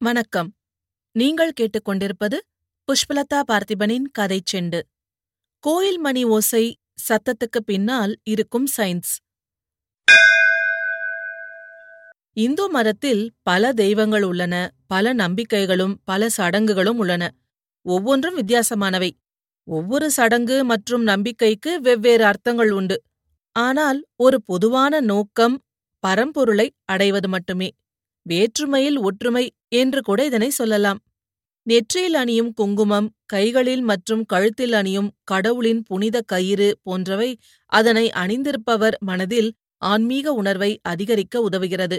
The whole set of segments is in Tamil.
வணக்கம். நீங்கள் கேட்டுக்கொண்டிருப்பது புஷ்பலதா பார்த்திபனின் கதைச் செண்டு. கோயில் மணி ஓசை சத்தத்துக்கு பின்னால் இருக்கும் சயின்ஸ். இந்து மதத்தில் பல தெய்வங்கள் உள்ளன பல நம்பிக்கைகளும் பல சடங்குகளும் உள்ளன. ஒவ்வொன்றும் வித்தியாசமானவை. ஒவ்வொரு சடங்கு மற்றும் நம்பிக்கைக்கு வெவ்வேறு அர்த்தங்கள் உண்டு. ஆனால் ஒரு பொதுவான நோக்கம் பரம்பொருளை அடைவது மட்டுமே. வேற்றுமையில் ஒற்றுமை என்று கூட இதனை சொல்லலாம். நெற்றியில் அணியும் குங்குமம் கைகளில் மற்றும் கழுத்தில் அணியும் கடவுளின் புனித கயிறு போன்றவை அதனை அணிந்திருப்பவர் மனதில் ஆன்மீக உணர்வை அதிகரிக்க உதவுகிறது.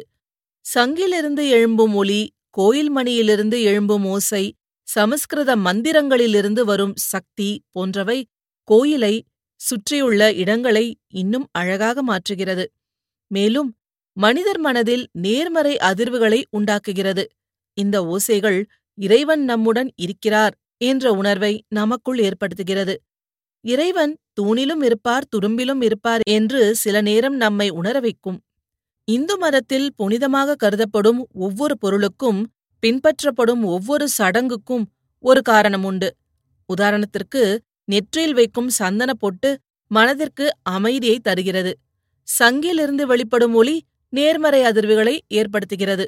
சங்கிலிருந்து எழும்பும் ஒலி கோயில் மணியிலிருந்து எழும்பும் ஓசை சமஸ்கிருத மந்திரங்களிலிருந்து வரும் சக்தி போன்றவை கோயிலை சுற்றியுள்ள இடங்களை இன்னும் அழகாக மாற்றுகிறது. மேலும் மனிதர் மனதில் நேர்மறை அதிர்வுகளை உண்டாக்குகிறது. இந்த ஓசைகள் இறைவன் நம்முடன் இருக்கிறார் என்ற உணர்வை நமக்குள் ஏற்படுத்துகிறது. இறைவன் தூணிலும் இருப்பார் துரும்பிலும் இருப்பார் என்று சில நேரம் நம்மை உணர வைக்கும். இந்து மதத்தில் புனிதமாக கருதப்படும் ஒவ்வொரு பொருளுக்கும் பின்பற்றப்படும் ஒவ்வொரு சடங்குக்கும் ஒரு காரணம் உண்டு. உதாரணத்திற்கு நெற்றியில் வைக்கும் சந்தன பொட்டு மனதிற்கு அமைதியை தருகிறது. சங்கிலிருந்து வெளிப்படும் ஒளி நேர்மறை அதிர்வுகளை ஏற்படுத்துகிறது.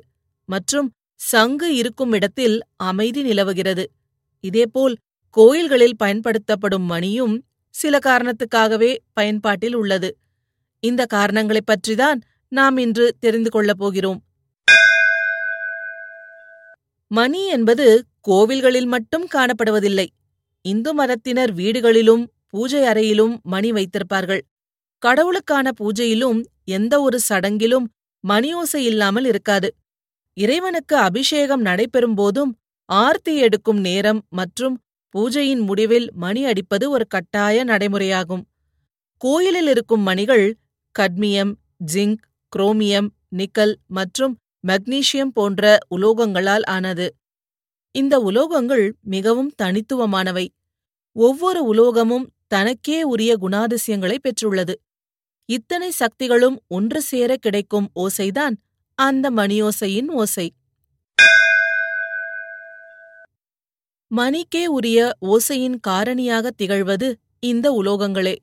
மற்றும் சங்கு இருக்கும் இடத்தில் அமைதி நிலவுகிறது. இதேபோல் கோயில்களில் பயன்படுத்தப்படும் மணியும் சில காரணத்துக்காகவே பயன்பாட்டில் உள்ளது. இந்த காரணங்களைப் பற்றிதான் நாம் இன்று தெரிந்து கொள்ளப் போகிறோம். மணி என்பது கோவில்களில் மட்டும் காணப்படுவதில்லை. இந்து மதத்தினர் வீடுகளிலும் பூஜை அறையிலும் மணி வைத்திருப்பார்கள். கடவுளுக்கான பூஜையிலும் எந்த ஒரு சடங்கிலும் மணியோசை இல்லாமல் இருக்காது. இறைவனுக்கு அபிஷேகம் நடைபெறும் போதும் ஆர்த்தி எடுக்கும் நேரம் மற்றும் பூஜையின் முடிவில் மணி அடிப்பது ஒரு கட்டாய நடைமுறையாகும். கோயிலில் இருக்கும் மணிகள் கட்மியம் ஜிங்க் குரோமியம் நிக்கல் மற்றும் மக்னீசியம் போன்ற உலோகங்களால் ஆனது. இந்த உலோகங்கள் மிகவும் தனித்துவமானவை. ஒவ்வொரு உலோகமும் தனக்கே உரிய குணாதிசயங்களை பெற்றுள்ளது. இத்தனை சக்திகளும் ஒன்று சேர கிடைக்கும் ஓசைதான் அந்த மணியோசையின் ஓசை. மணிக்கே உரிய ஓசையின் காரணியாக திகழ்வது இந்த உலோகங்களே.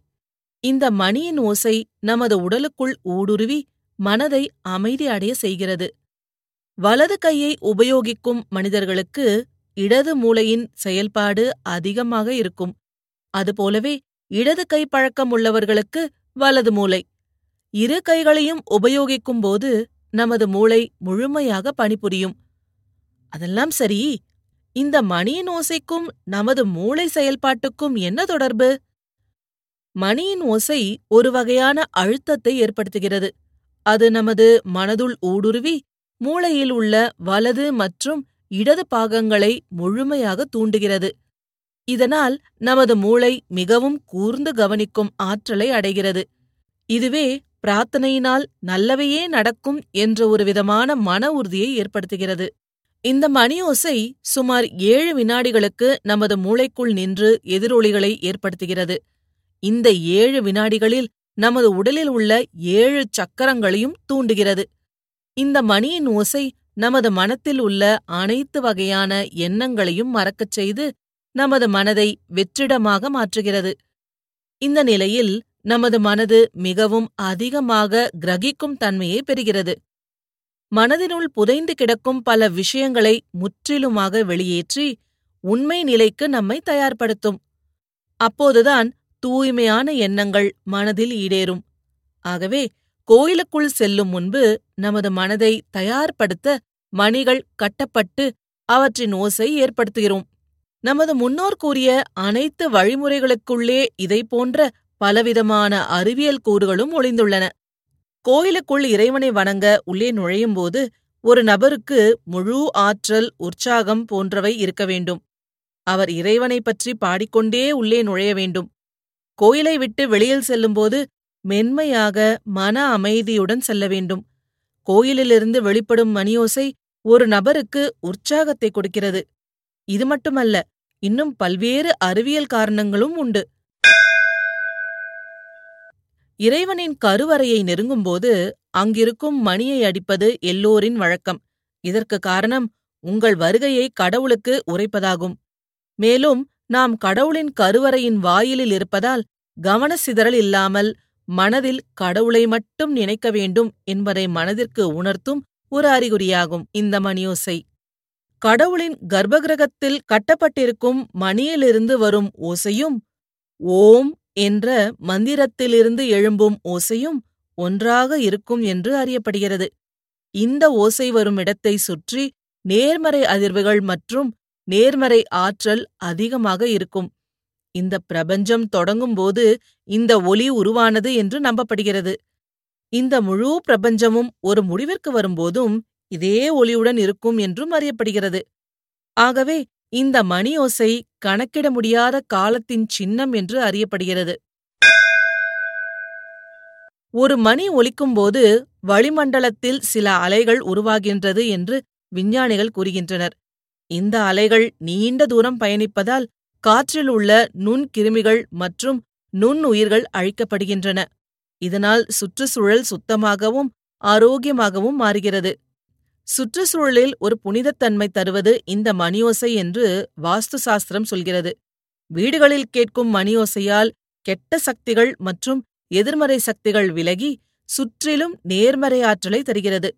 இந்த மணியின் ஓசை நமது உடலுக்குள் ஊடுருவி மனதை அமைதி அடைய செய்கிறது. வலது கையை உபயோகிக்கும் மனிதர்களுக்கு இடது மூளையின் செயல்பாடு அதிகமாக இருக்கும். அதுபோலவே இடது கை பழக்கம் உள்ளவர்களுக்கு வலது மூளை. இரு கைகளையும் உபயோகிக்கும்போது நமது மூளை முழுமையாக பணிபுரியும். அதெல்லாம் சரி. இந்த மணியின் ஓசைக்கும் நமது மூளை செயல்பாட்டுக்கும் என்ன தொடர்பு? மணியின் ஓசை ஒரு வகையான அழுத்தத்தை ஏற்படுத்துகிறது. அது நமது மனதுள் ஊடுருவி மூளையில் உள்ள வலது மற்றும் இடது பாகங்களை முழுமையாக தூண்டுகிறது. இதனால் நமது மூளை மிகவும் கூர்ந்து கவனிக்கும் ஆற்றலை அடைகிறது. இதுவே பிரார்த்தனையினால் நல்லவையே நடக்கும் என்ற ஒரு விதமான மன உறுதியை ஏற்படுத்துகிறது. இந்த மணியோசை சுமார் ஏழு வினாடிகளுக்கு நமது மூளைக்குள் நின்று எதிரொலிகளை ஏற்படுத்துகிறது. இந்த ஏழு வினாடிகளில் நமது உடலில் உள்ள ஏழு சக்கரங்களையும் தூண்டுகிறது. இந்த மணியின் ஓசை நமது மனத்தில் உள்ள அனைத்து வகையான எண்ணங்களையும் மறக்கச் செய்து நமது மனதை வெற்றிடமாக மாற்றுகிறது. இந்த நிலையில் நமது மனது மிகவும் அதிகமாக கிரகிக்கும் தன்மையை பெறுகிறது. மனதினுள் புதைந்து கிடக்கும் பல விஷயங்களை முற்றிலுமாக வெளியேற்றி உண்மை நிலைக்கு நம்மை தயார்படுத்தும். அப்போதுதான் தூய்மையான எண்ணங்கள் மனதில் ஈடேறும். ஆகவே கோயிலுக்குள் செல்லும் முன்பு நமது மனதை தயார்படுத்த மணிகள் கட்டப்பட்டு அவற்றின் ஓசை ஏற்படுத்துகிறோம். நமது முன்னோர் கூறிய அனைத்து வழிமுறைகளுக்குள்ளே இதை போன்ற பலவிதமான அறிவியல் கூறுகளும் ஒளிந்துள்ளன. கோயிலுக்குள் இறைவனை வணங்க உள்ளே நுழையும்போது ஒரு நபருக்கு முழு ஆற்றல் உற்சாகம் போன்றவை இருக்க வேண்டும். அவர் இறைவனை பற்றி பாடிக்கொண்டே உள்ளே நுழைய வேண்டும். கோயிலை விட்டு வெளியில் செல்லும்போது மென்மையாக மன அமைதியுடன் செல்ல வேண்டும். கோயிலிலிருந்து வெளிப்படும் மணியோசை ஒரு நபருக்கு உற்சாகத்தை கொடுக்கிறது. இது மட்டுமல்ல இன்னும் பல்வேறு அறிவியல் காரணங்களும் உண்டு. இறைவனின் கருவறையை நெருங்கும்போது அங்கிருக்கும் மணியை அடிப்பது எல்லோரின் வழக்கம். இதற்கு காரணம் உங்கள் வருகையை கடவுளுக்கு உரைப்பதாகும். மேலும் நாம் கடவுளின் கருவறையின் வாயிலில் இருப்பதால் கவனசிதறல் இல்லாமல் மனதில் கடவுளை மட்டும் நினைக்க வேண்டும் என்பதை மனதிற்கு உணர்த்தும் ஒரு அறிகுறியாகும் இந்த மணியோசை. கடவுளின் கர்ப்பகிரகத்தில் கட்டப்பட்டிருக்கும் மணியிலிருந்து வரும் ஓசையும் ஓம் என்ற மந்திரத்திலிருந்து எழும்பும் ஓசையும் ஒன்றாக இருக்கும் என்று அறியப்படுகிறது. இந்த ஓசை வரும் இடத்தை சுற்றி நேர்மறை அதிர்வுகள் மற்றும் நேர்மறை ஆற்றல் அதிகமாக இருக்கும். இந்த பிரபஞ்சம் தொடங்கும்போது இந்த ஒலி உருவானது என்று நம்பப்படுகிறது. இந்த முழு பிரபஞ்சமும் ஒரு முடிவிற்கு வரும்போதும் இதே ஒளியுடன் இருக்கும் என்றும் அறியப்படுகிறது. ஆகவே இந்த மணி ஓசை கணக்கிட முடியாத காலத்தின் சின்னம் என்று அறியப்படுகிறது. ஒரு மணி ஒலிக்கும்போது வளிமண்டலத்தில் சில அலைகள் உருவாகின்றது என்று விஞ்ஞானிகள் கூறுகின்றனர். இந்த அலைகள் நீண்ட தூரம் பயணிப்பதால் காற்றில் உள்ள நுண்கிருமிகள் மற்றும் நுண்ணுயிர்கள் அழிக்கப்படுகின்றன. இதனால் சுற்றுச்சூழல் சுத்தமாகவும் ஆரோக்கியமாகவும் மாறுகிறது. சுற்றுச்சூழலில் ஒரு புனிதத்தன்மை தருவது இந்த மணியோசை என்று வாஸ்து சாஸ்திரம் சொல்கிறது. வீடுகளில் கேட்கும் மணியோசையால் கெட்ட சக்திகள் மற்றும் எதிர்மறை சக்திகள் விலகி சுற்றிலும் நேர்மறை ஆற்றலை தருகிறது.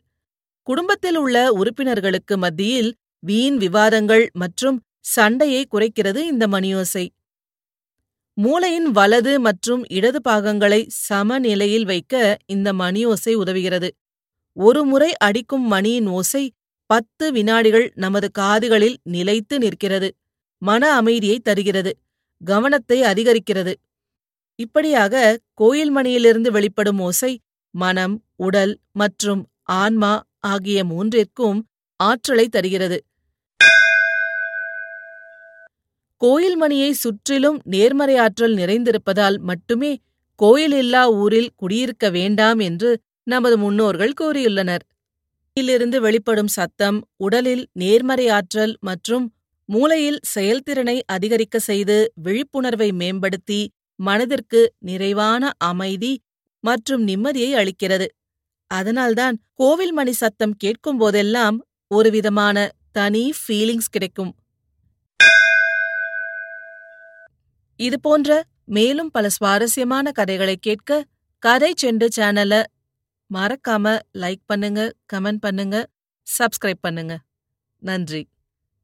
குடும்பத்தில் உள்ள உறுப்பினர்களுக்கு மத்தியில் வீண் விவாதங்கள் மற்றும் சண்டையை குறைக்கிறது இந்த மணியோசை மூளையின் வலது மற்றும் இடது பாகங்களை சமநிலையில் வைக்க இந்த மணியோசை உதவுகிறது. ஒரு முறை அடிக்கும் மணியின் ஓசை பத்து வினாடிகள் நமது காதுகளில் நிலைத்து நிற்கிறது. மன அமைதியை தருகிறது. கவனத்தை அதிகரிக்கிறது. இப்படியாக கோயில் மணியிலிருந்து வெளிப்படும் ஓசை மனம் உடல் மற்றும் ஆன்மா ஆகிய மூன்றிற்கும் ஆற்றலை தருகிறது. கோயில் மணியை சுற்றிலும் நேர்மறை ஆற்றல் நிறைந்திருப்பதால் மட்டுமே கோயில் இல்லா ஊரில் குடியிருக்க வேண்டாம் என்று நமது முன்னோர்கள் கூறியுள்ளனர். இதிலிருந்து வெளிப்படும் சத்தம் உடலில் நேர்மறை ஆற்றல் மற்றும் மூளையில் செயல்திறனை அதிகரிக்க செய்து விழிப்புணர்வை மேம்படுத்தி மனதிற்கு நிறைவான அமைதி மற்றும் நிம்மதியை அளிக்கிறது. அதனால்தான் கோவில் மணி சத்தம் கேட்கும் போதெல்லாம் ஒருவிதமான தனி ஃபீலிங்ஸ் கிடைக்கும். இதுபோன்ற மேலும் பல சுவாரஸ்யமான கதைகளை கேட்க கதை செண்டு சேனல மறக்காம லைக் பண்ணுங்க கமெண்ட் பண்ணுங்க சப்ஸ்கிரைப் பண்ணுங்க. நன்றி.